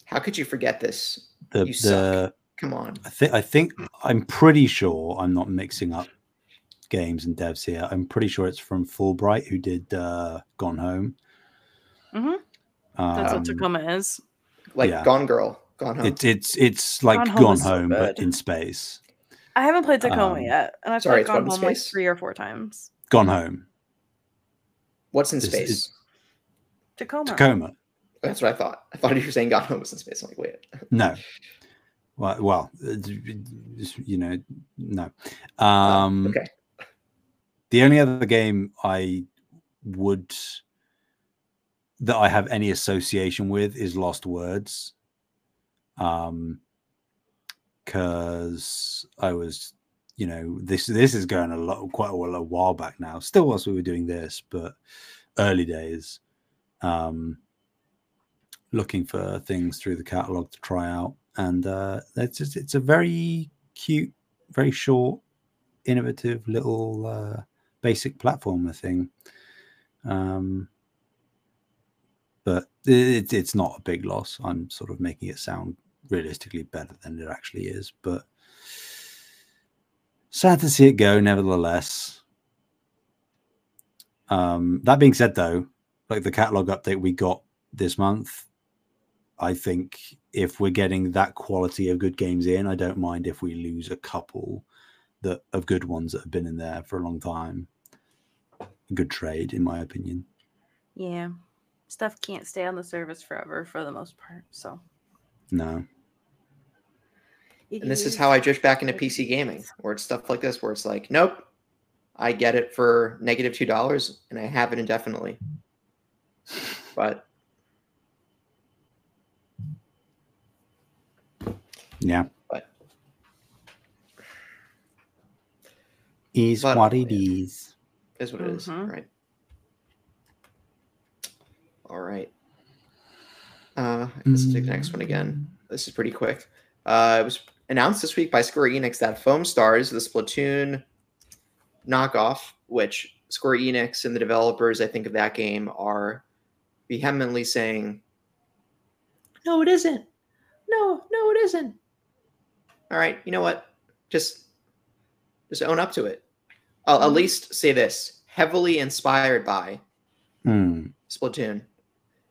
How could you forget this? the You the suck. Come on. I think I think I'm pretty sure I'm not mixing up games and devs here. I'm pretty sure it's from Fullbright who did uh, Gone Home. Mhm. That's Um, what Tacoma is. Like Yeah. Gone Girl, Gone Home. It's it's it's like Gone Gone Home Home, so but in space. I haven't played Tacoma um, yet, and I've sorry, played Gone what in Home like three or four times. Gone Home, What's in This space? is- Tacoma. Tacoma. That's what I thought. I thought you were saying Gone Home was in space. I'm like, wait. No. Well, well, you know, no. Oh, Um, okay. The only other game I would that I have any association with is Lost Words. Um, because I was, you know, this this is going a lot quite a while, a while back now. Still, whilst we were doing this, but early days. Um, looking for things through the catalog to try out, and uh, it's just, it's a very cute, very short, innovative little uh, basic platformer thing. Um, it, it's not a big loss. I'm sort of making it sound realistically better than it actually is. But sad to see it go, nevertheless. Um, that being said, though, like the catalog update we got this month, I think if we're getting that quality of good games in, I don't mind if we lose a couple that of good ones that have been in there for a long time. Good trade, in my opinion. Yeah. Stuff can't stay on the service forever for the most part. So No. And this is how I drift back into PC gaming, where it's stuff like this, where it's like, nope, I get it for negative two dollars, and I have it indefinitely. But Yeah. But- Is But- what it is. is what it is, Mhm. right? All right. Uh, let's take the next one again. This is pretty quick. Uh, it was announced this week by Square Enix that Foamstars, the Splatoon knockoff, which Square Enix and the developers, I think, of that game are vehemently saying, "No, it isn't. No, no, it isn't." All right, you know what? Just, just own up to it. I'll at Mhm. least say this: heavily inspired by Hmm. Splatoon.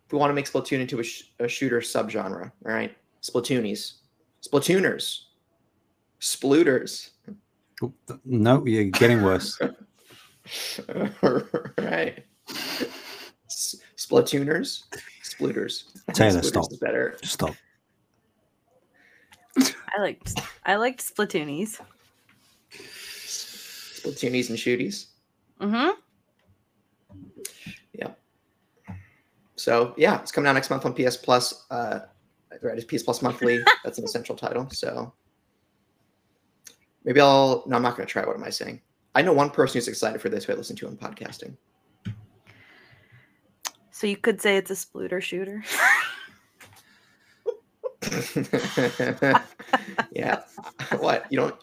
If we want to make Splatoon into a, sh- a shooter subgenre, all right? Splatoonies, Splatooners, Splooters. Oh, No, you're getting worse. right. S- Splatooners, Splooters. I Taylor, Splooters stop. better. Stop. I liked I liked Splatoonies. Splatoonies and shooties. Mm-hmm. So yeah, it's coming out next month on PS Plus. Uh, right, it's PS Plus monthly. That's an essential title. So maybe I'll. No, I'm not going to try. What am I saying? I know one person who's excited for this who I listen to on podcasting. So you could say it's a splooter shooter. yeah. what? You don't?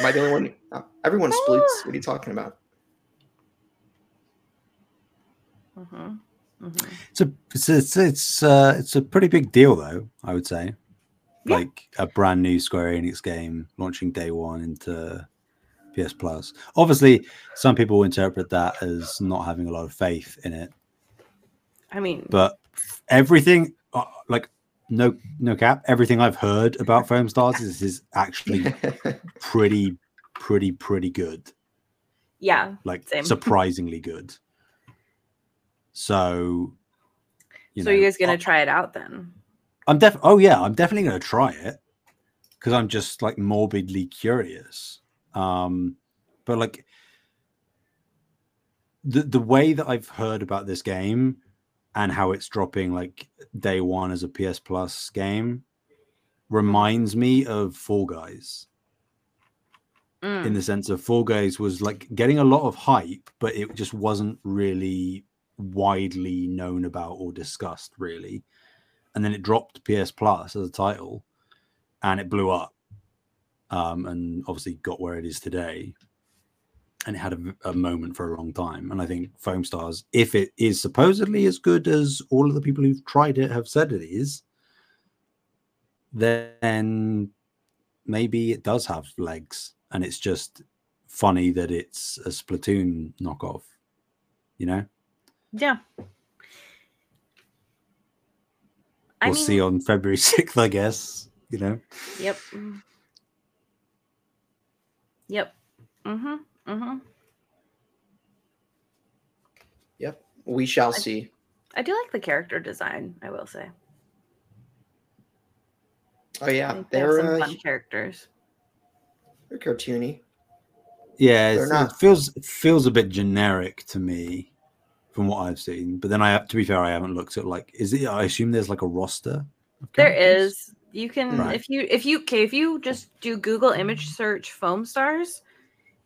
Am I the only one? Uh, everyone sploots. What are you talking about? mm-hmm. Mm-hmm. It's a it's it's it's, uh, it's a pretty big deal though. I would say, Yeah. like a brand new Square Enix game launching day one into PS Plus. Obviously, some people interpret that as not having a lot of faith in it, I mean, but everything uh, like no no cap everything i've heard about Foamstars is, is actually pretty pretty pretty good yeah. like Same. surprisingly good so you so know, you guys gonna I- try it out then? i'm def oh yeah i'm definitely gonna try it because i'm just like morbidly curious um but like the the way that i've heard about this game and how it's dropping like day one as a ps plus game reminds me of fall guys Mm. in the sense of Fall Guys was like getting a lot of hype, but it just wasn't really widely known about or discussed really. And then it dropped PS Plus as a title, and it blew up, um, and obviously got where it is today. And it had a, a moment for a long time. And I think Foamstars, if it is supposedly as good as all of the people who've tried it have said it is, then maybe it does have legs and it's just funny that it's a Splatoon knockoff. You know, Yeah. I we'll mean, see on February sixth, I guess. You know, Yep. Mm. Yep. Mm-hmm. Mm-hmm. yep. We shall I- see. I do like the character design, I will say. Oh yeah, they have they're some uh, fun characters. they're cartoony. yeah, They're not- it feels it feels a bit generic to me from what I've seen. But then I have to be fair, I haven't looked at like is it? I assume there's like a roster. There is. You can Right. if you if you okay if you just do Google image search Foamstars,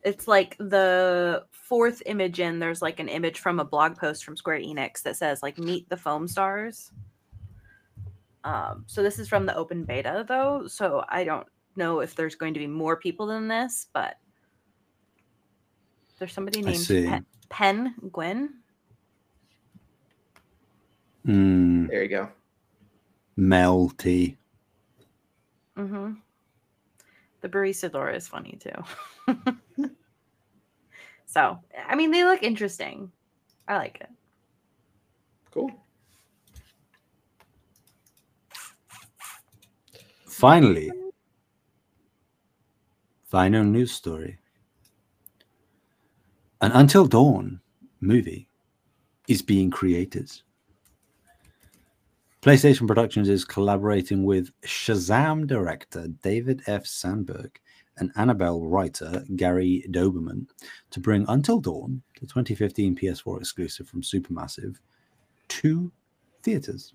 it's like the fourth image in. There's like an image from a blog post from Square Enix that says like meet the Foamstars. Um, so this is from the open beta though, so I don't know if there's going to be more people than this, but there's somebody named. Pen, Pen Gwen. Mm, There you go. Mel T. Mm-hmm. The barista door is funny too. so, I mean, they look interesting. I like it. Cool. Finally, final news story. An Until Dawn movie is being created. PlayStation Productions is collaborating with Shazam director David F. Sandberg and Annabelle writer Gary Dauberman to bring Until Dawn, the 2015 PS4 exclusive from Supermassive, to theaters.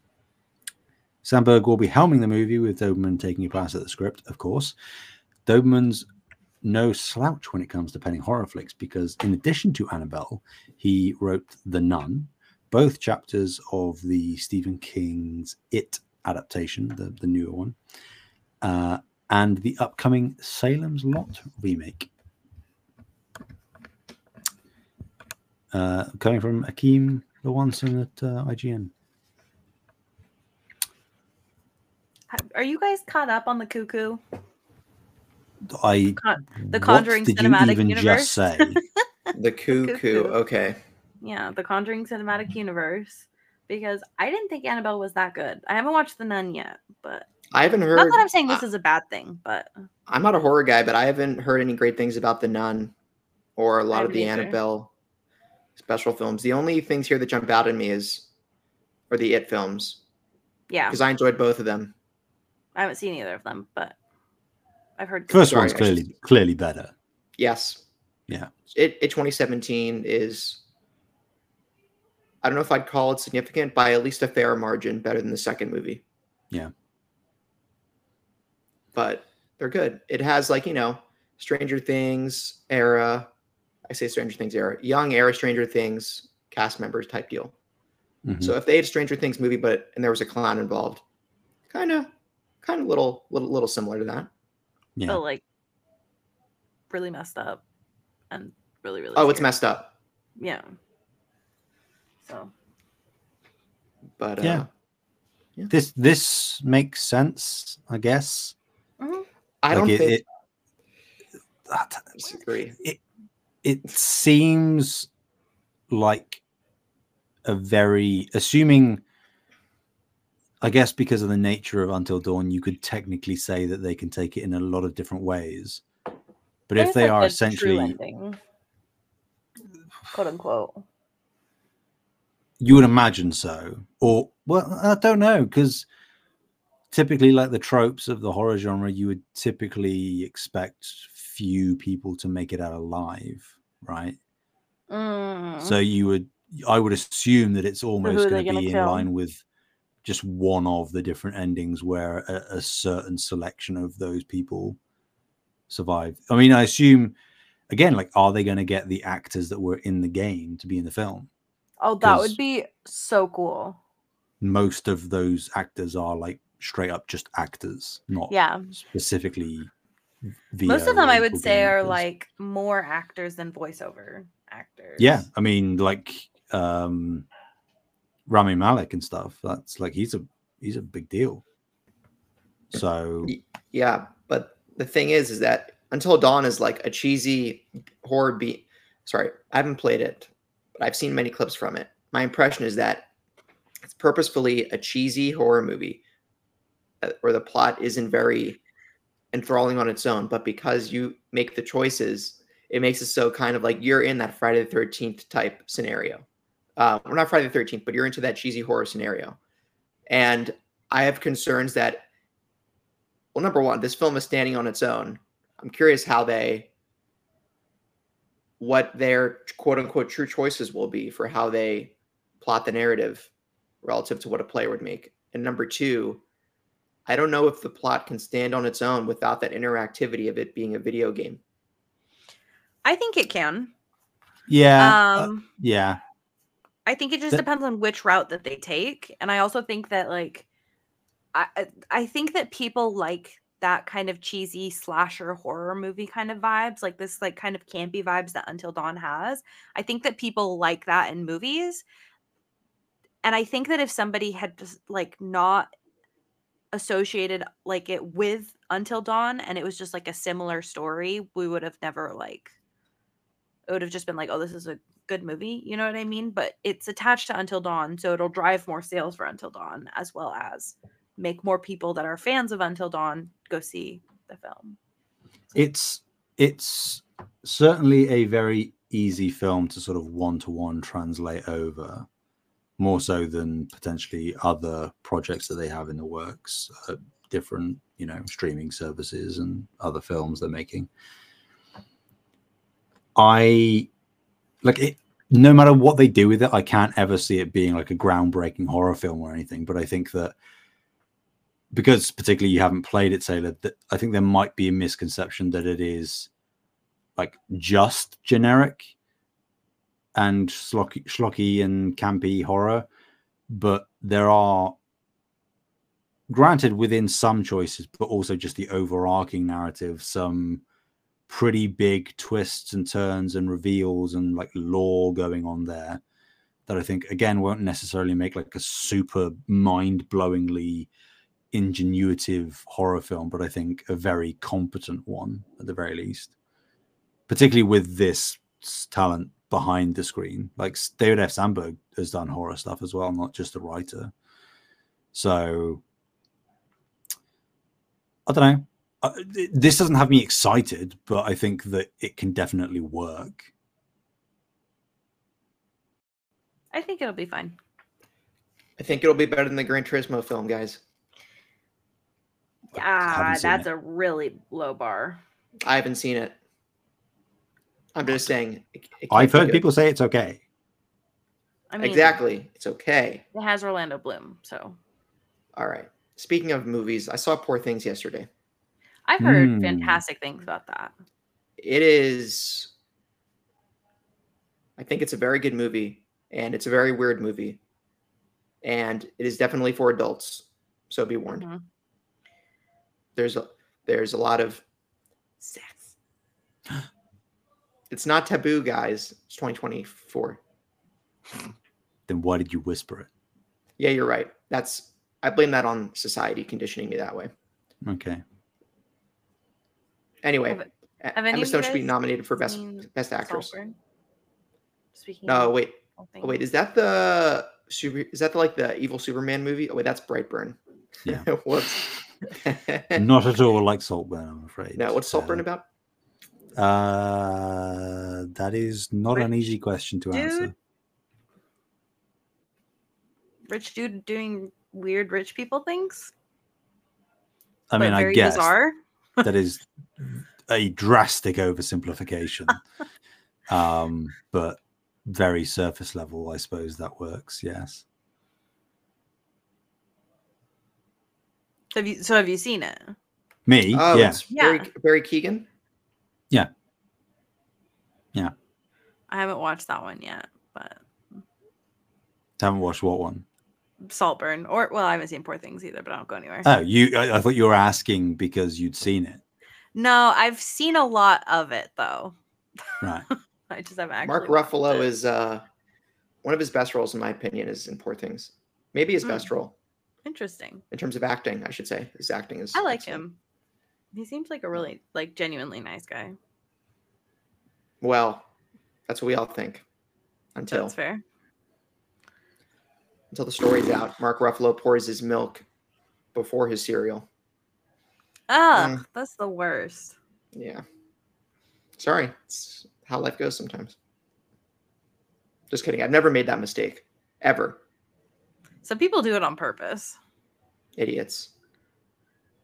Sandberg will be helming the movie with Dauberman taking a pass at the script, of course. Dauberman's no slouch when it comes to penning horror flicks because, in addition to Annabelle, he wrote The Nun, both chapters of the Stephen King's It adaptation, the, the newer one, uh, and the upcoming Salem's Lot remake. Uh, coming from Akeem Lawanson at uh, IGN. Are you guys caught up on the cuckoo? I Con- the what Conjuring did cinematic you even universe? just say? The cuckoo. Cuckoo. Okay. Yeah, the Conjuring cinematic universe. Because I didn't think Annabelle was that good. I haven't watched The Nun yet, but I haven't heard. not that I'm saying this I- is a bad thing, but I'm not a horror guy, but I haven't heard any great things about the Nun or a lot of the either. Annabelle special films. The only things here that jump out at me is are the It films yeah, because I enjoyed both of them. I haven't seen either of them, but I've heard. First one's clearly clearly better. Yes. Yeah. It, it 2017 is I don't know if I'd call it significant by at least a fair margin better than the second movie. Yeah. But they're good. It has like, you know, Stranger Things era. I say Stranger Things era, young era Stranger Things cast members type deal. Mhm. So if they had a Stranger Things movie, but and there was a clown involved, kind of, kind of little, little, little similar to that. yeah. but like really messed up and really, really. Oh, it's messed up, Yeah. So but uh, Yeah. This this makes sense, I guess. mhm. I Like, don't it, think. it, I disagree. it seems like a very assuming I guess because of the nature of Until Dawn, you could technically say that they can take it in a lot of different ways. But if they like are essentially, quote unquote. You would imagine so, or well, I don't know, because typically, like the tropes of the horror genre, you would typically expect few people to make it out alive, right? Mm. So you would, I would assume that it's almost going to be in kill? line with just one of the different endings where a, a certain selection of those people survive. I mean, I assume again, like, are they going to get the actors that were in the game to be in the film? Oh, that would be so cool. Most of those actors are like straight up just actors, not Yeah. specifically. Most of them, I would say, game are like more actors than voiceover actors. Yeah, I mean, like um Rami Malek and stuff. That's like he's a he's a big deal. So Yeah, but the thing is, is that Until Dawn is like a cheesy horror beat. Sorry, I haven't played it, but I've seen many clips from it. My impression is that it's purposefully a cheesy horror movie uh, where the plot isn't very enthralling on its own, but because you make the choices, it makes it so kind of like you're in that Friday the Thirteenth type scenario. Uh, well, not Friday the Thirteenth, but you're into that cheesy horror scenario. And I have concerns that well, number one, this film is standing on its own. I'm curious how they, what their quote unquote true choices will be for how they plot the narrative relative to what a player would make. And number two, I don't know if the plot can stand on its own without that interactivity of it being a video game. I think it can. yeah, uh, Um, yeah, I think it just That- depends on which route that they take, and I also think that like, I I- I think that people like that kind of cheesy slasher horror movie kind of vibes, like this like kind of campy vibes that Until Dawn has. I think that people like that in movies, and I think that if somebody had just like not associated like it with Until Dawn and it was just like a similar story, we would have never like it would have just been like, oh, this is a good movie, you know what I mean? But it's attached to Until Dawn, so it'll drive more sales for Until Dawn as well as make more people that are fans of Until Dawn go see the film. It's it's certainly a very easy film to sort of one to one translate over, more so than potentially other projects that they have in the works, uh, different you know streaming services and other films they're making. I like it. No matter what they do with it, I can't ever see it being like a groundbreaking horror film or anything. But I think that because particularly you haven't played it, Taylor, that I think there might be a misconception that it is like just generic and schlocky, schlocky and campy horror, but there are granted within some choices, but also just the overarching narrative, some pretty big twists and turns and reveals and like lore going on there that I think again won't necessarily make like a super mind-blowingly ingenuitive horror film, but I think a very competent one at the very least. Particularly with this talent behind the screen. Like David F. Sandberg has done horror stuff as well, not just a writer. So I don't know. Uh, this doesn't have me excited, but I think that it can definitely work. I think it'll be fine. I think it'll be better than the Gran Turismo film, guys. Ah, that's it. a really low bar. I haven't seen it. I'm just saying. It, it I've heard people say it's okay. I mean, exactly, it's okay. It has Orlando Bloom, so. All right. Speaking of movies, I saw Poor Things yesterday. I've heard mm. fantastic things about that. It is. I think it's a very good movie, and it's a very weird movie, and it is definitely for adults. So be warned. Mm-hmm there's a there's a lot of sex. it's not taboo, guys. It's 2024. Then why did you whisper it? Yeah, you're right. That's I blame that on society conditioning me that way. Okay. Anyway, have, have Emma Stone should be nominated for best best actress. Speaking. No, wait. Oh, wait, is that the super? Is that the, like the evil Superman movie? Oh wait, that's Brightburn. Yeah. Whoops. Not at all like Saltburn, I'm afraid. Now, what's Saltburn uh, about? Uh, that is not rich an easy question to dude. answer. Rich dude doing weird rich people things. I mean, I guess bizarre. that is a drastic oversimplification. um, but very surface level, I suppose that works. Yes. Have you? So have you seen it? Me? Oh, yeah. Barry, yeah. Barry Keoghan. Yeah. Yeah. I haven't watched that one yet, but haven't watched what one? Saltburn, or well, I haven't seen Poor Things either, but I don't go anywhere. Oh, you? I, I thought you were asking because you'd seen it. No, I've seen a lot of it though. Right. I just haven't. Mark Ruffalo is uh, one of his best roles, in my opinion, is in Poor Things. Maybe his mm. best role. Interesting. In terms of acting, I should say his acting is. I like excellent. him. He seems like a really like genuinely nice guy. Well, that's what we all think. Until that's fair. Until the story's out, Mark Ruffalo pours his milk before his cereal. Ah, mm. that's the worst. Yeah. Sorry, it's how life goes sometimes. Just kidding. I've never made that mistake ever. Some people do it on purpose. Idiots.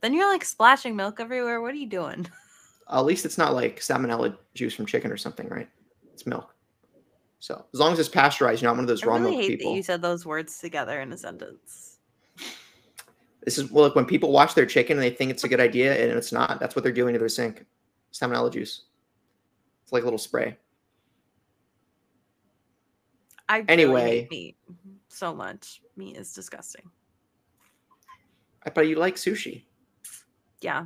Then you're like splashing milk everywhere. What are you doing? At least it's not like salmonella juice from chicken or something, right? It's milk. So as long as it's pasteurized, you're not one of those I raw really milk hate people. That you said those words together in a sentence. This is well, look when people wash their chicken and they think it's a good idea and it's not. That's what they're doing to their sink. Salmonella juice. It's like a little spray. I anyway meat so much. Meat is disgusting. I but you like sushi. Yeah.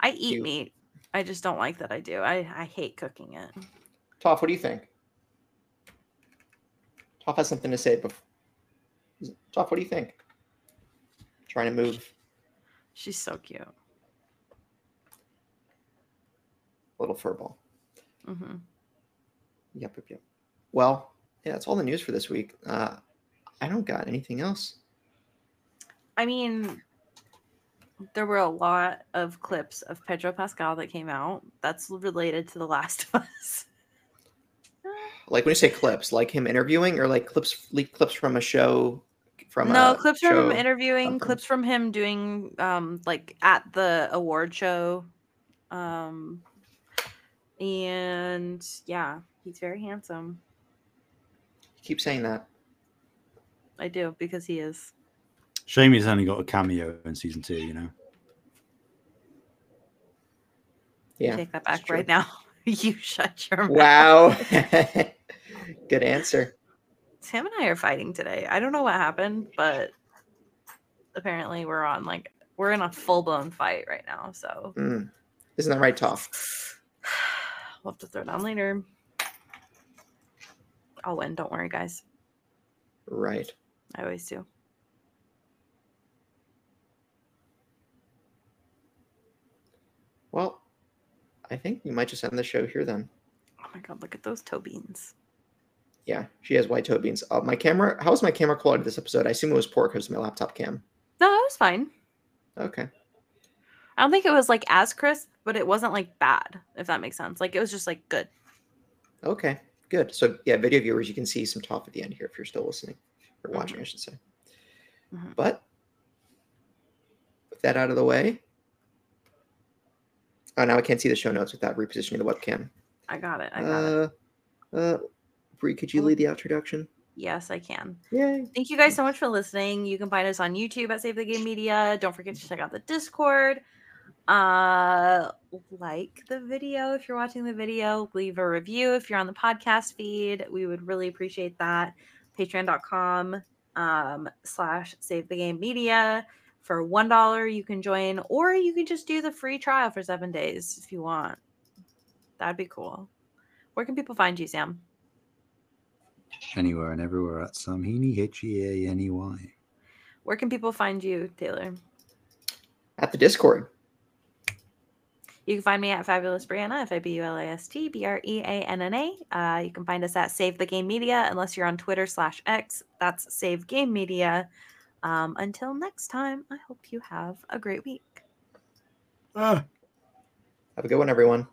I eat you... meat. I just don't like that I do. I, I hate cooking it. Toph, what do you think? Toph has something to say. Before... Toph, what do you think? trying to move. She's so cute. Little furball. hmm Yep, yep, yep. Well, yeah, that's all the news for this week. Uh, I don't got anything else. I mean, there were a lot of clips of Pedro Pascal that came out. That's related to The Last of Us. Like when you say clips, like him interviewing, or like clips, leak clips from a show. From no clips from him interviewing, something. clips from him doing um like at the award show. Um and yeah, he's very handsome. Keep saying that. I do because he is. Shame he's only got a cameo in season two. You know. Yeah. Take that back right now. you shut your mouth. Wow. Good answer. Sam and I are fighting today. I don't know what happened, but apparently we're on like we're in a full blown fight right now. So Mm. Isn't that right, Toph? we'll have to throw down later. I'll win. Don't worry, guys. Right. I always do. Well, I think we might just end the show here then. Oh my god, look at those toe beans. Yeah, she has white toe beans. Uh, my camera. How was my camera quality this episode? I assume it was poor because of my laptop cam. No, that was fine. Okay. I don't think it was like as crisp, but it wasn't like bad, if that makes sense. Like it was just like good. Okay. Good. So yeah, video viewers, you can see some top at the end here if you're still listening or watching, I should say. Mhm. But with that out of the way. Oh, now I can't see the show notes without repositioning the webcam. I got it. I got it. Uh, uh, Bree, could you Oh. lead the introduction? Yes, I can. Yay. Thank you guys so much for listening. You can find us on YouTube at Save the Game Media. Don't forget to check out the Discord. Uh like the video if you're watching the video. Leave a review if you're on the podcast feed. We would really appreciate that. Patreon.com um slash save the game media. For one dollar you can join, or you can just do the free trial for seven days if you want. That'd be cool. Where can people find you, Sam? Anywhere and everywhere at some H E A N Y. hitchy a n e y. Where can people find you, Taylor? At the Discord. You can find me at Fabulist Breanna, F I B U L A S T B R E A N N A. Uh, you can find us at Save the Game Media, unless you're on Twitter slash X. That's Save Game Media. Um, until next time, I hope you have a great week. Ah. Have a good one, everyone.